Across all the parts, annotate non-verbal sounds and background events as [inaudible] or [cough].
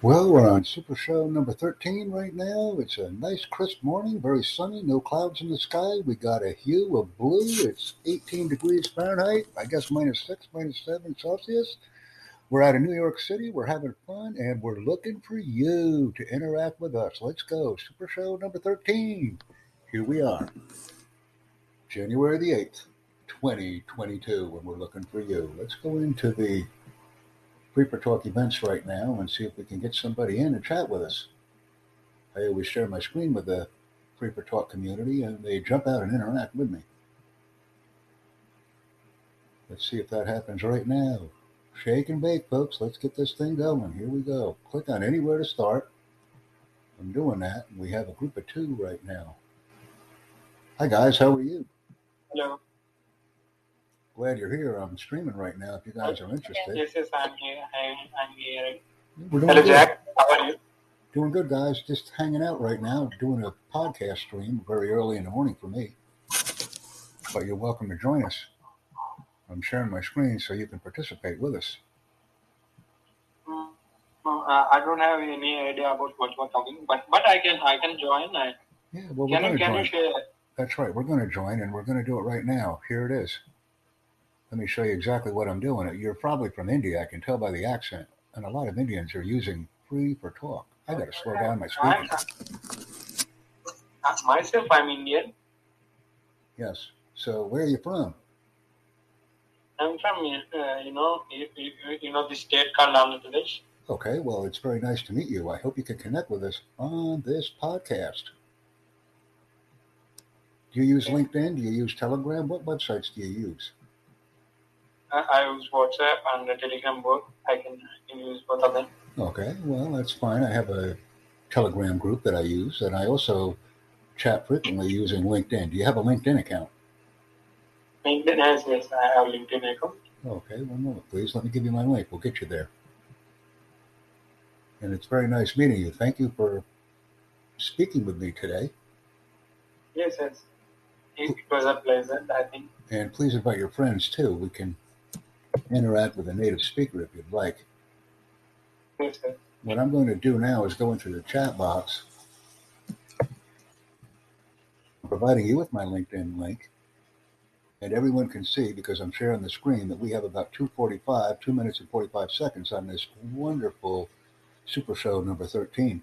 Well, we're on Super Show number 13 right now. It's a nice, crisp morning, very sunny, no clouds in the sky. We got a hue of blue. It's 18 degrees Fahrenheit, I guess minus 6, minus 7 Celsius. We're out of New York City. We're having fun, and we're looking for you to interact with us. Let's go. Super Show number 13. Here we are. January the 8th, 2022, and we're looking for you. Let's go into the Free for Talk events right now and see if we can get somebody in and chat with us. I always share my screen with the Free for Talk community and they jump out and interact with me. Let's see if that happens right now. Shake and bake, folks. Let's get this thing going. Here we go. Click on anywhere to start. I'm doing that. We have a group of two right now. Hi, guys. How are you? Hello. Glad you're here. I'm streaming right now if you guys are interested. Yes, yes, I'm here. I'm, I'm here. We're doing Hello, good. Jack. How are you? Doing good, guys. Just hanging out right now, doing a podcast stream very early in the morning for me. But you're welcome to join us. I'm sharing my screen so you can participate with us. No, uh, I don't have any idea about what you're talking, but but I can I can join. I, Yeah, well, we're can you can you join. share? That's right. We're going to join, and we're going to do it right now. Here it is. Let me show you exactly what I'm doing. You're probably from India. I can tell by the accent. And a lot of Indians are using free for talk. I got to slow down my speaking. myself, I'm Indian. Yes. So, where are you from? I'm from uh, you know you, you, you know the state called Andhra Pradesh. Okay, well, it's very nice to meet you. I hope you can connect with us on this podcast. Do you use LinkedIn? Do you use Telegram? What websites do you use? I, I use WhatsApp and the Telegram both. I can, I can use both of them. Okay, well, that's fine. I have a Telegram group that I use, and I also chat frequently using LinkedIn. Do you have a LinkedIn account? LinkedIn has yes, I have a LinkedIn account. Okay, one moment, please. Let me give you my link. We'll get you there. And it's very nice meeting you. Thank you for speaking with me today. Yes, yes. It, it was a pleasant. I think. And please invite your friends too. We can interact with a native speaker if you'd like. Sir. What I'm going to do now is go into the chat box, providing you with my LinkedIn link, and everyone can see because I'm sharing the screen that we have about 245, two minutes and 45 seconds on this wonderful Super Show number 13.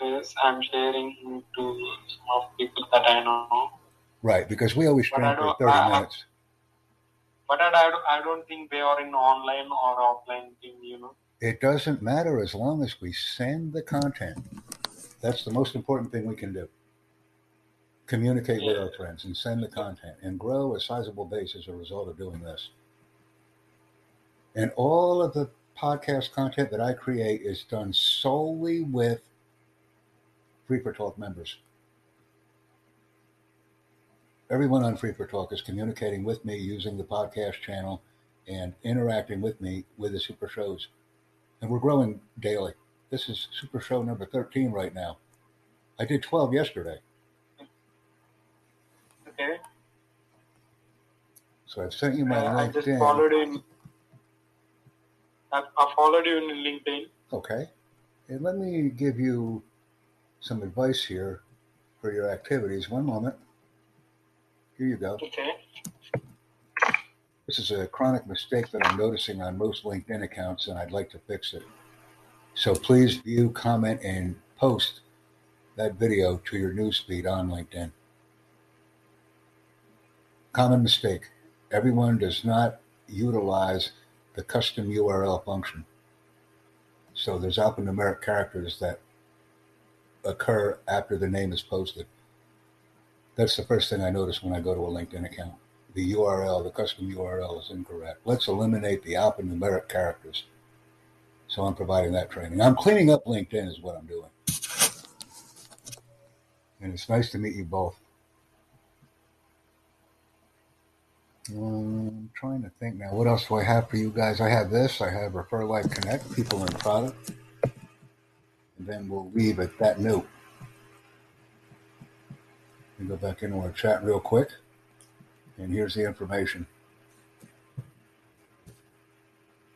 Yes, I'm sharing to some of people that I know. Right, because we always stream for 30 I- minutes. But I don't, I don't think they are in online or offline thing, you know. It doesn't matter as long as we send the content. That's the most important thing we can do. Communicate with our friends and send the content and grow a sizable base as a result of doing this. And all of the podcast content that I create is done solely with Free for Talk members. Everyone on Free for Talk is communicating with me using the podcast channel and interacting with me with the super shows and we're growing daily. This is Super Show number 13 right now. I did 12 yesterday, Okay. so I've sent you my Uh, I just followed in. I, I followed you in LinkedIn. Okay, and let me give you some advice here for your activities. One moment. Here you go. Okay. This is a chronic mistake that I'm noticing on most LinkedIn accounts, and I'd like to fix it. So please view, comment, and post that video to your newsfeed on LinkedIn. Common mistake. Everyone does not utilize the custom URL function. So there's alphanumeric characters that occur after the name is posted. That's the first thing I notice when I go to a LinkedIn account the URL, the custom URL is incorrect. Let's eliminate the alphanumeric characters. So I'm providing that training. I'm cleaning up LinkedIn is what I'm doing. And it's nice to meet you both. Um, I'm trying to think now. What else do I have for you guys? I have this. I have Refer Life Connect, people and product. And then we'll leave at that note. Let me go back into our chat real quick. And here's the information.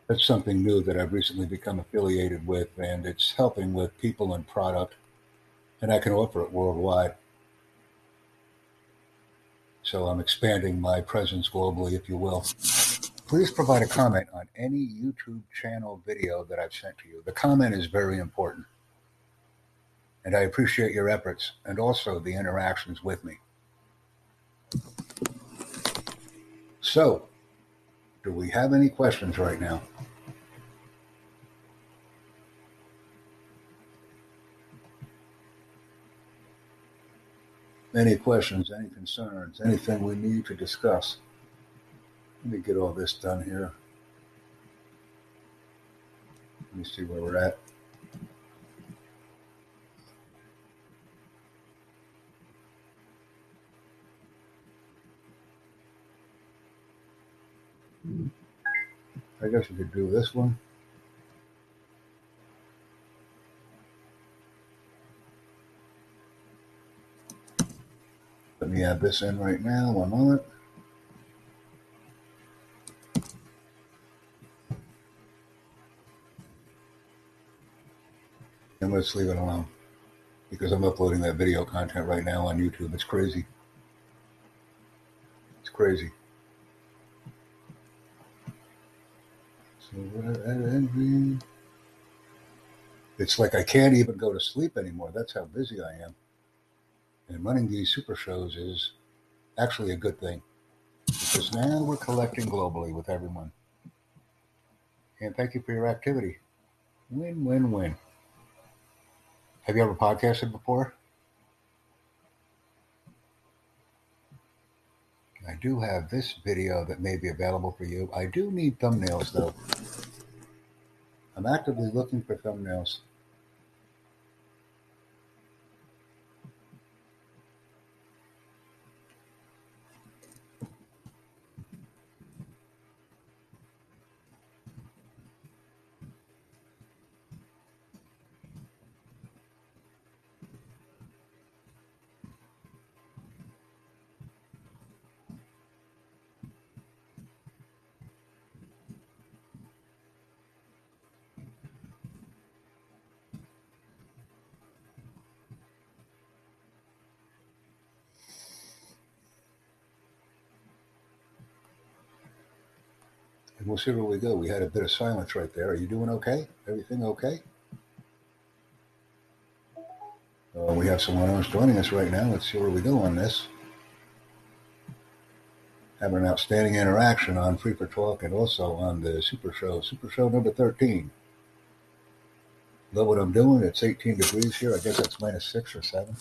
That's something new that I've recently become affiliated with, and it's helping with people and product, and I can offer it worldwide. So I'm expanding my presence globally, if you will. Please provide a comment on any YouTube channel video that I've sent to you. The comment is very important. And I appreciate your efforts and also the interactions with me. So, do we have any questions right now? Any questions, any concerns, anything we need to discuss? Let me get all this done here. Let me see where we're at. Guess we could do this one. Let me add this in right now. One moment. And let's leave it alone because I'm uploading that video content right now on YouTube. It's crazy. It's crazy. It's like I can't even go to sleep anymore. That's how busy I am. And running these super shows is actually a good thing because now we're collecting globally with everyone. And thank you for your activity. Win, win, win. Have you ever podcasted before? I do have this video that may be available for you. I do need thumbnails though. I'm actively looking for thumbnails. And we'll see where we go. We had a bit of silence right there. Are you doing okay? Everything okay? Uh, we have someone else joining us right now. Let's see where we go on this. Having an outstanding interaction on Free for Talk and also on the Super Show, Super Show number 13. Love what I'm doing. It's 18 degrees here. I guess that's minus six or seven.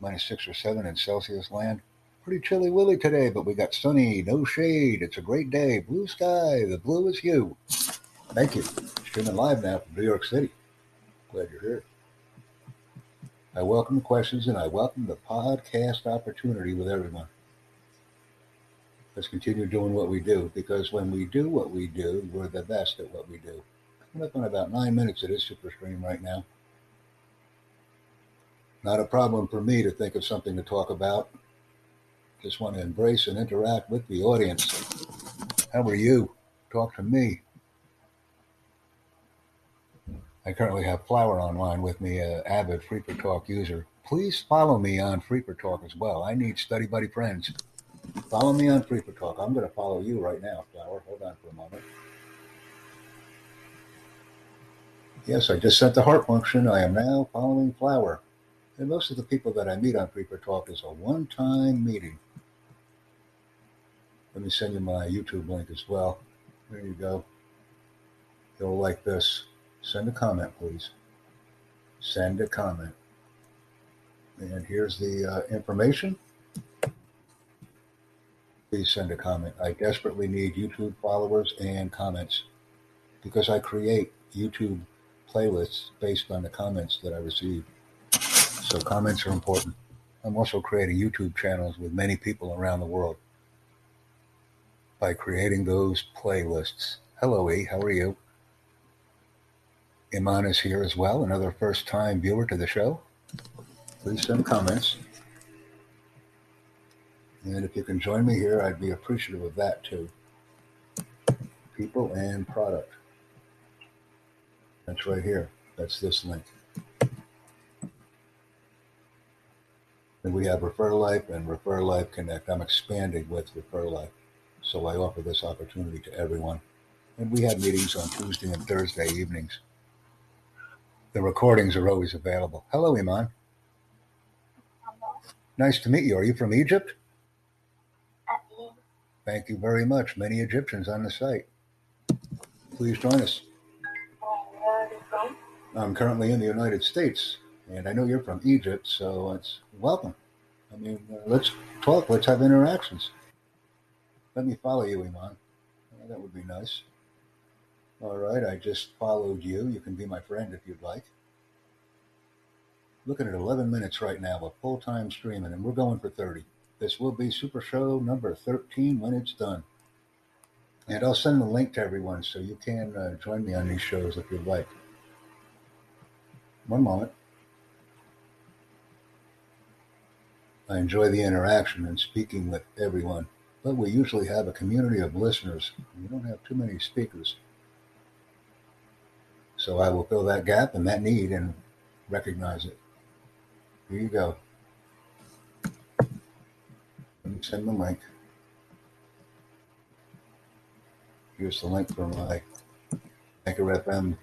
Minus six or seven in Celsius land pretty chilly willy today, but we got sunny, no shade. It's a great day. Blue sky. The blue is you. Thank you. Streaming live now from New York City. Glad you're here. I welcome questions and I welcome the podcast opportunity with everyone. Let's continue doing what we do because when we do what we do, we're the best at what we do. Coming up on about nine minutes of this super stream right now. Not a problem for me to think of something to talk about just want to embrace and interact with the audience. How are you? Talk to me. I currently have Flower online with me, an avid Free for Talk user. Please follow me on Free for Talk as well. I need study buddy friends. Follow me on Free for Talk. I'm going to follow you right now, Flower. Hold on for a moment. Yes, I just sent the heart function. I am now following Flower. And most of the people that I meet on Free for Talk is a one time meeting. Let me send you my YouTube link as well. There you go. You'll like this. Send a comment, please. Send a comment. And here's the uh, information. Please send a comment. I desperately need YouTube followers and comments because I create YouTube playlists based on the comments that I receive. So comments are important. I'm also creating YouTube channels with many people around the world by creating those playlists. Hello, E. How are you? Iman is here as well, another first time viewer to the show. Please send comments. And if you can join me here, I'd be appreciative of that too. people and product. That's right here. That's this link. And we have Refer Life and Refer Life Connect. I'm expanding with Refer Life. So I offer this opportunity to everyone. And we have meetings on Tuesday and Thursday evenings. The recordings are always available. Hello, Iman. Hello. Nice to meet you. Are you from Egypt? Thank you very much. Many Egyptians on the site. Please join us. I'm currently in the United States, and I know you're from Egypt, so it's welcome. I mean, uh, let's talk. Let's have interactions. Let me follow you, Iman. that would be nice. All right, I just followed you. You can be my friend if you'd like. Looking at 11 minutes right now of full time streaming, and we're going for 30. This will be Super Show number 13 when it's done. And I'll send the link to everyone so you can uh, join me on these shows if you'd like. One moment. I enjoy the interaction and speaking with everyone, but we usually have a community of listeners. We don't have too many speakers. So I will fill that gap and that need and recognize it. Here you go. Let me send the link. Here's the link for my Anchor FM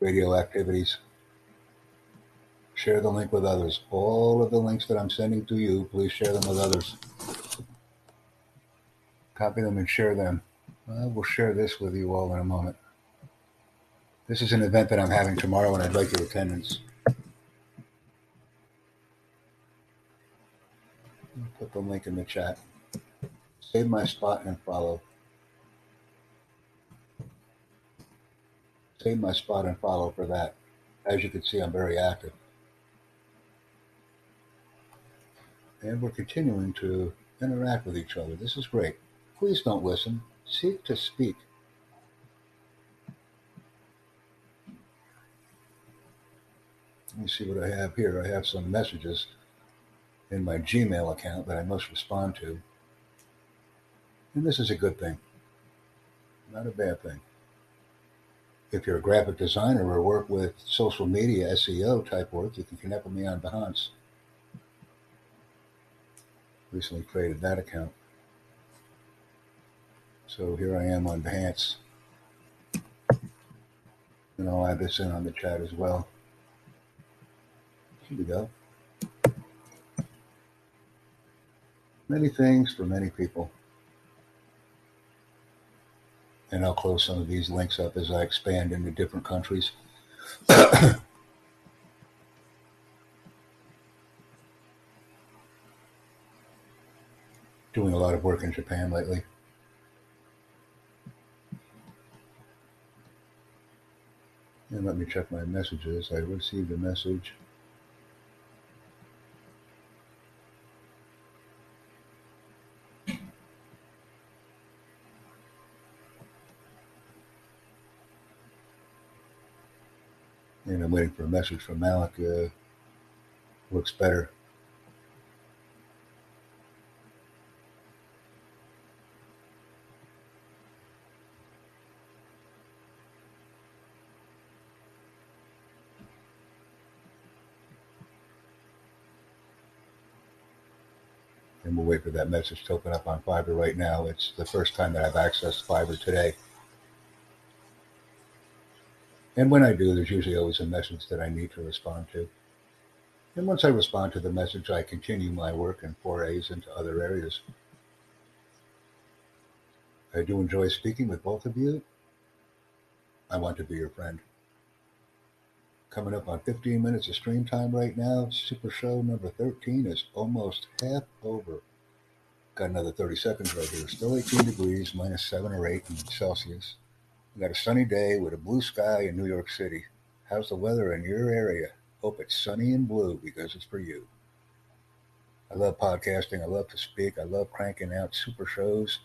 radio activities. Share the link with others. All of the links that I'm sending to you, please share them with others. Copy them and share them. I will share this with you all in a moment. This is an event that I'm having tomorrow, and I'd like your attendance. Put the link in the chat. Save my spot and follow. Save my spot and follow for that. As you can see, I'm very active. And we're continuing to interact with each other. This is great. Please don't listen. Seek to speak. Let me see what I have here. I have some messages in my Gmail account that I must respond to. And this is a good thing, not a bad thing. If you're a graphic designer or work with social media SEO type work, you can connect with me on Behance. Recently created that account. So here I am on Behance. And I'll add this in on the chat as well. Here we go. Many things for many people. And I'll close some of these links up as I expand into different countries. [coughs] Doing a lot of work in Japan lately. And let me check my messages. I received a message. and I'm waiting for a message from Malik. Looks better. That message to open up on Fiverr right now. It's the first time that I've accessed Fiverr today. And when I do, there's usually always a message that I need to respond to. And once I respond to the message, I continue my work and forays into other areas. I do enjoy speaking with both of you. I want to be your friend. Coming up on 15 minutes of stream time right now. Super Show number 13 is almost half over. Got another 30 seconds right here. Still 18 degrees, minus 7 or 8 in Celsius. We got a sunny day with a blue sky in New York City. How's the weather in your area? Hope it's sunny and blue because it's for you. I love podcasting. I love to speak. I love cranking out super shows.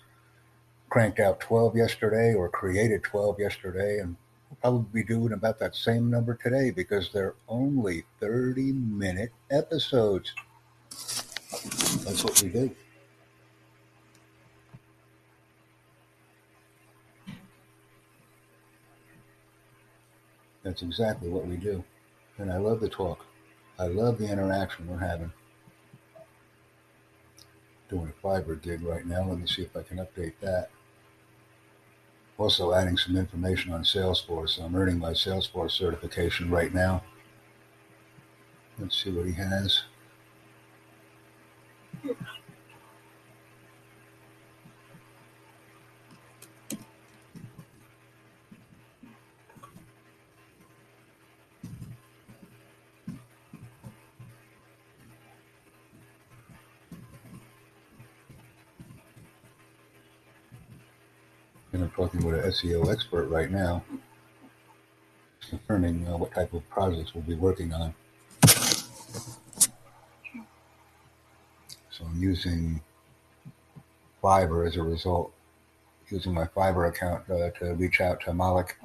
Cranked out 12 yesterday or created 12 yesterday, and we'll probably be doing about that same number today because they're only 30 minute episodes. That's what we do. That's exactly what we do. And I love the talk. I love the interaction we're having. Doing a Fiverr gig right now. Let me see if I can update that. Also adding some information on Salesforce. I'm earning my Salesforce certification right now. Let's see what he has. And I'm talking with an SEO expert right now, confirming uh, what type of projects we'll be working on. So I'm using Fiverr as a result, using my Fiverr account uh, to reach out to Malik.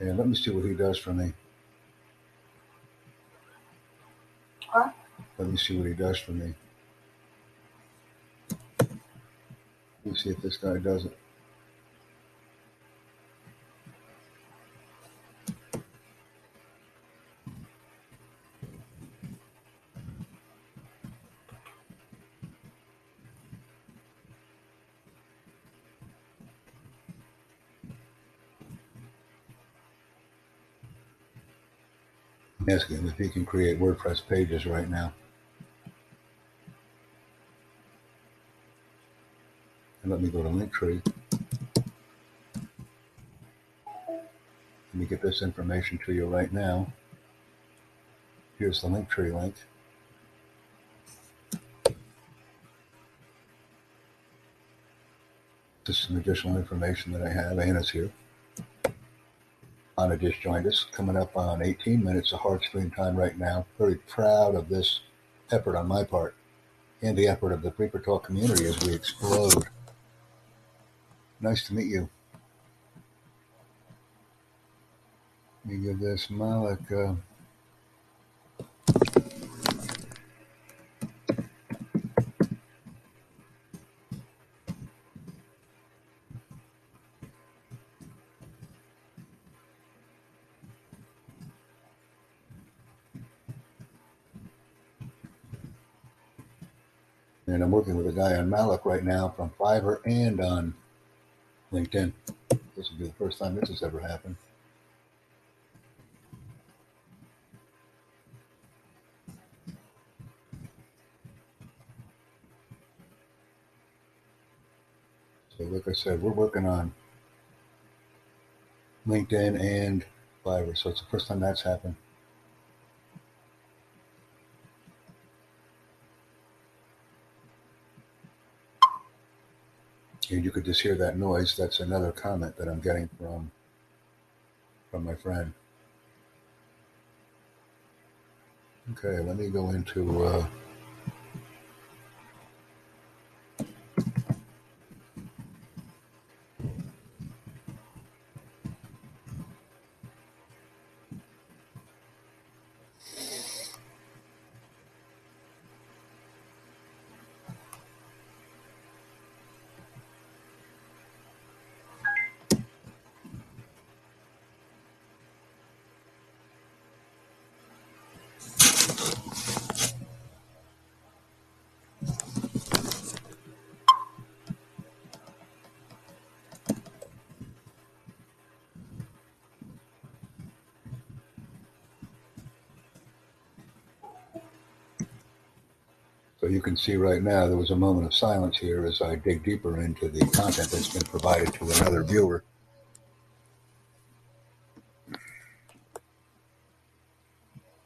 And let me see what he does for me. What? Let me see what he does for me. Let me see if this guy does it. Asking if he can create WordPress pages right now. Let me go to Linktree. Let me get this information to you right now. Here's the Linktree link. Just some additional information that I have. Anna's here. Anna just joined us, coming up on 18 minutes of hard screen time right now. Very proud of this effort on my part and the effort of the Free for Talk community as we explode. Nice to meet you. Let me give this Malik. Uh, and I'm working with a guy on Malik right now from Fiverr and on LinkedIn. This will be the first time this has ever happened. So, like I said, we're working on LinkedIn and Fiverr. So, it's the first time that's happened. You could just hear that noise. That's another comment that I'm getting from from my friend. Okay, let me go into uh, So you can see right now there was a moment of silence here as I dig deeper into the content that's been provided to another viewer.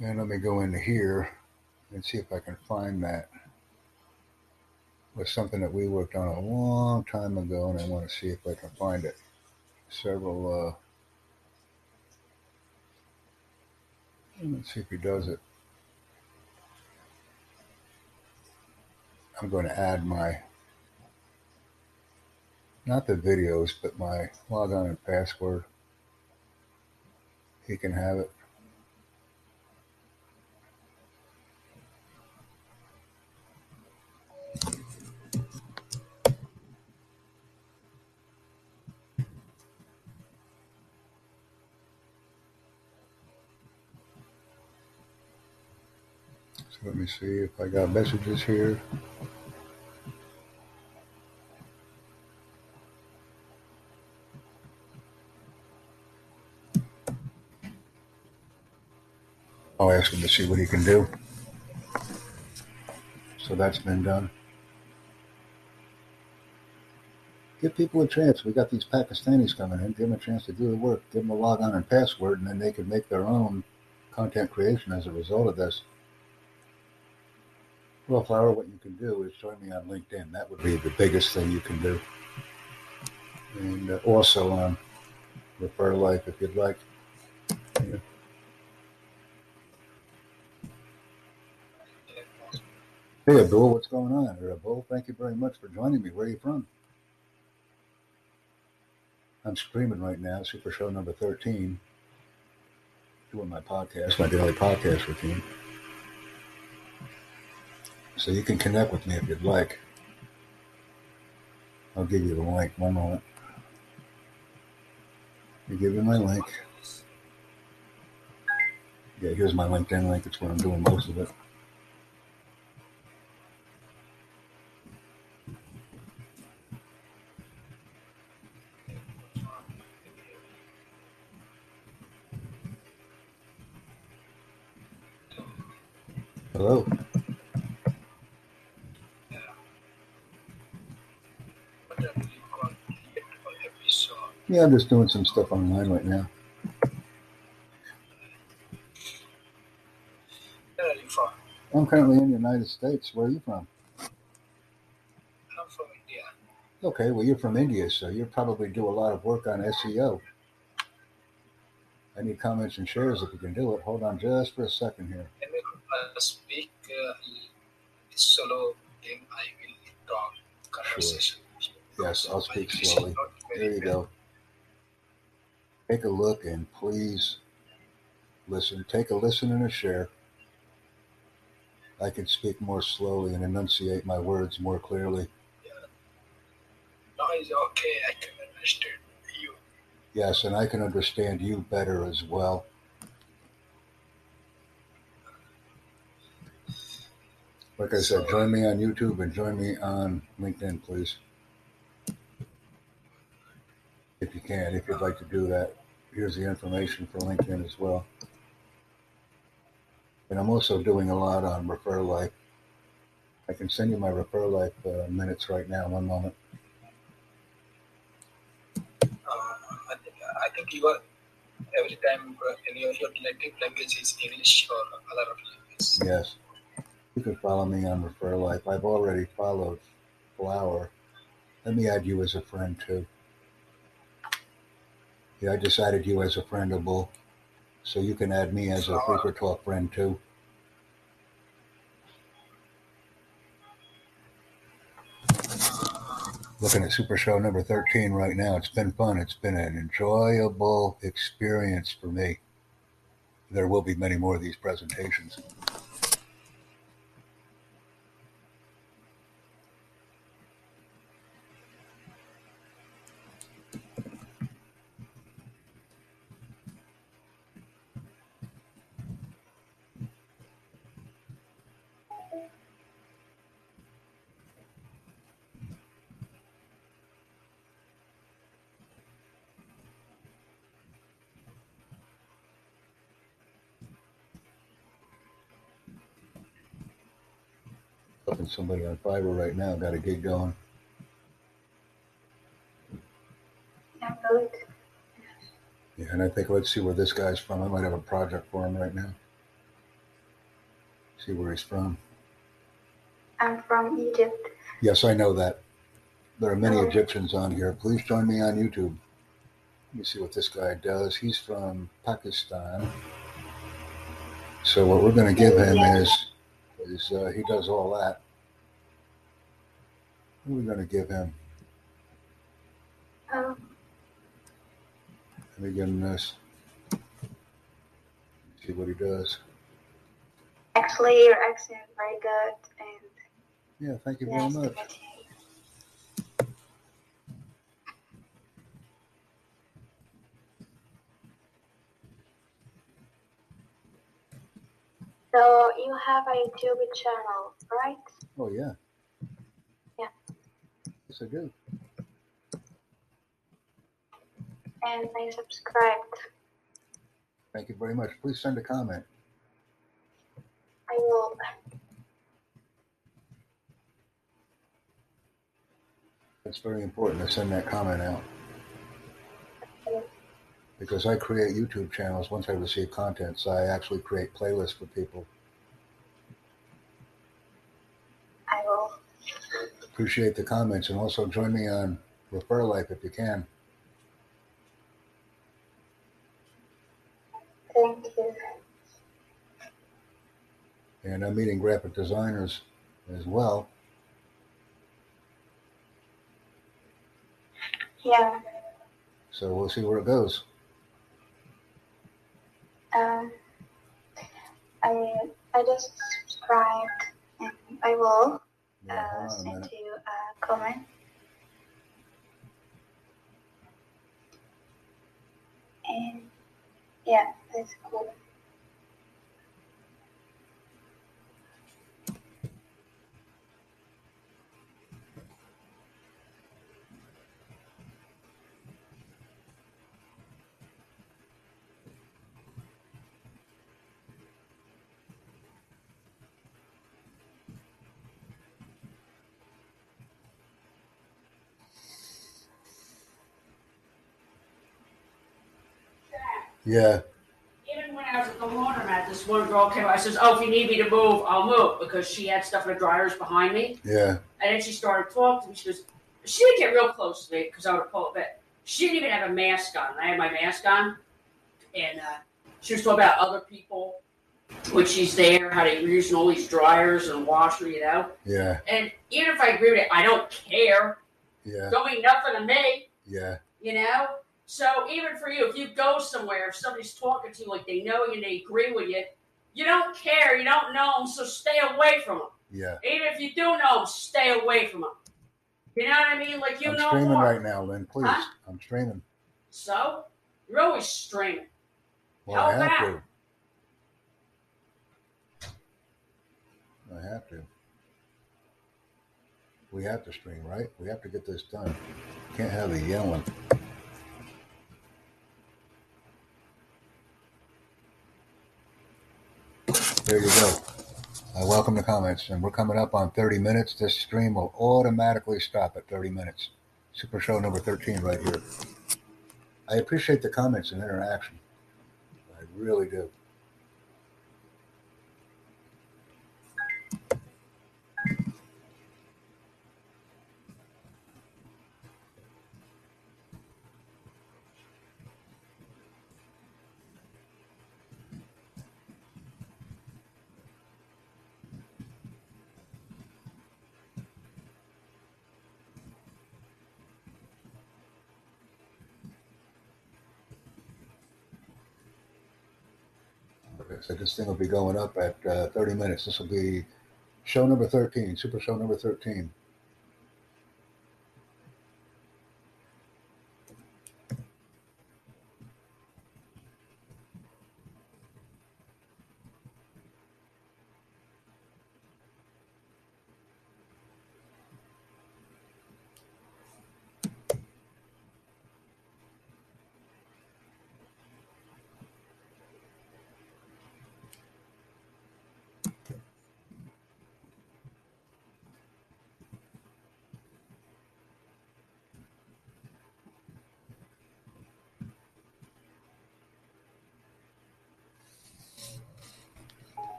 And let me go into here and see if I can find that. It was something that we worked on a long time ago, and I want to see if I can find it. Several. Uh, let's see if he does it. I'm going to add my, not the videos, but my logon and password. He can have it. Let me see if I got messages here. I'll ask him to see what he can do. So that's been done. Give people a chance. We got these Pakistanis coming in. Give them a chance to do the work. Give them a login and password, and then they can make their own content creation as a result of this. Well, Flower, what you can do is join me on LinkedIn. That would be the biggest thing you can do. And uh, also on Refer Life if you'd like. Yeah. Hey, Abdul, what's going on? Abdul, thank you very much for joining me. Where are you from? I'm streaming right now, Super Show number 13, doing my podcast, my daily podcast routine. So you can connect with me if you'd like. I'll give you the link. One moment. I'll give you my link. Yeah, here's my LinkedIn link. It's where I'm doing most of it. Hello. Yeah, I'm just doing some stuff online right now. Where are you from? I'm currently in the United States. Where are you from? I'm from India. Okay, well, you're from India, so you probably do a lot of work on SEO. I need comments and shares if you can do it. Hold on just for a second here. Can you uh, speak uh, slow? Then I will talk conversation. Yes, I'll speak My English is slowly. There you go. Take a look and please listen. Take a listen and a share. I can speak more slowly and enunciate my words more clearly. Now is okay. I can understand you. Yes, and I can understand you better as well. Like I said, join me on YouTube and join me on LinkedIn, please. If you can, if you'd like to do that. Here's the information for LinkedIn as well. And I'm also doing a lot on Refer Life. I can send you my Refer Life uh, minutes right now. One moment. Uh, I, think, I think you are every time uh, in your, your native language is English or other language. Yes. You can follow me on Refer Life. I've already followed Flower. Let me add you as a friend too. Yeah, I just added you as a friendable. So you can add me as a Free for Talk friend too. Looking at Super Show number 13 right now. It's been fun. It's been an enjoyable experience for me. There will be many more of these presentations. Helping somebody on Fiverr right now. Got a gig going. Yeah, and I think let's see where this guy's from. I might have a project for him right now. See where he's from. I'm from Egypt. Yes, I know that. There are many Oh. Egyptians on here. Please join me on YouTube. Let me see what this guy does. He's from Pakistan. So what we're going to give him is is uh, he does all that. What are we going to give him? Um, Let me give him this. See what he does. actually, your accent is very good and Yeah, thank you very nice to much. So you have a YouTube channel, right? Oh. Yeah. Yes, I do. And I subscribed. Thank you very much. Please send a comment. I will. It's very important to send that comment out. Because I create YouTube channels once I receive content, so I actually create playlists for people. I will. Appreciate the comments and also join me on Refer Life if you can. Thank you. And I'm meeting graphic designers as well. Yeah. So we'll see where it goes. Um, I I just subscribed, and I will uh, hold on a send minute. Comment. And yeah, that's cool. Yeah, Even when I was at the laundromat, this one girl came. Up. I says, "Oh, if you need me to move, I'll move," because she had stuff in the dryers behind me. yeah, And then she started talking to me. She goes, she didn't get real close to me because I would pull it back. She didn't even have a mask on. I had my mask on, and uh, she was talking about other people when she's there, how they were using all these dryers and washer, you know. yeah, And even if I agree with it, I don't care. yeah, Don't mean nothing to me. yeah, you know so even for you if you go somewhere if somebody's talking to you like they know you and they agree with you you don't care you don't know them so stay away from them yeah. even if you do know them stay away from them you know what i mean like you I'm know streaming more right now, Lynn. Please. Huh? I'm streaming. so you're always streaming Well, I have out. to. I have to. We have to stream, right? We have to get this done. Can't have the yelling. There you go. I welcome the comments, and we're coming up on 30 minutes. This stream will automatically stop at 30 minutes. Super show number 13 right here. I appreciate the comments and interaction. I really do. So this thing will be going up at uh, 30 minutes. This will be show number 13, super show number 13.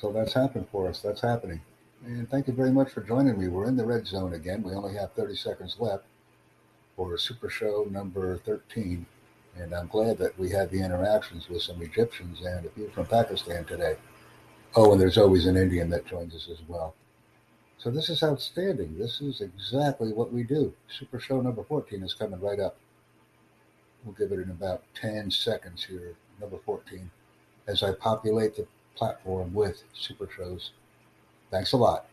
So that's happened for us. That's happening. And thank you very much for joining me. We're in the red zone again. We only have 30 seconds left for Super Show number 13. And I'm glad that we had the interactions with some Egyptians and a few from Pakistan today. Oh, and there's always an Indian that joins us as well. So this is outstanding. This is exactly what we do. Super Show number 14 is coming right up. We'll give it in about 10 seconds here, number 14, as I populate the platform with super shows. Thanks a lot.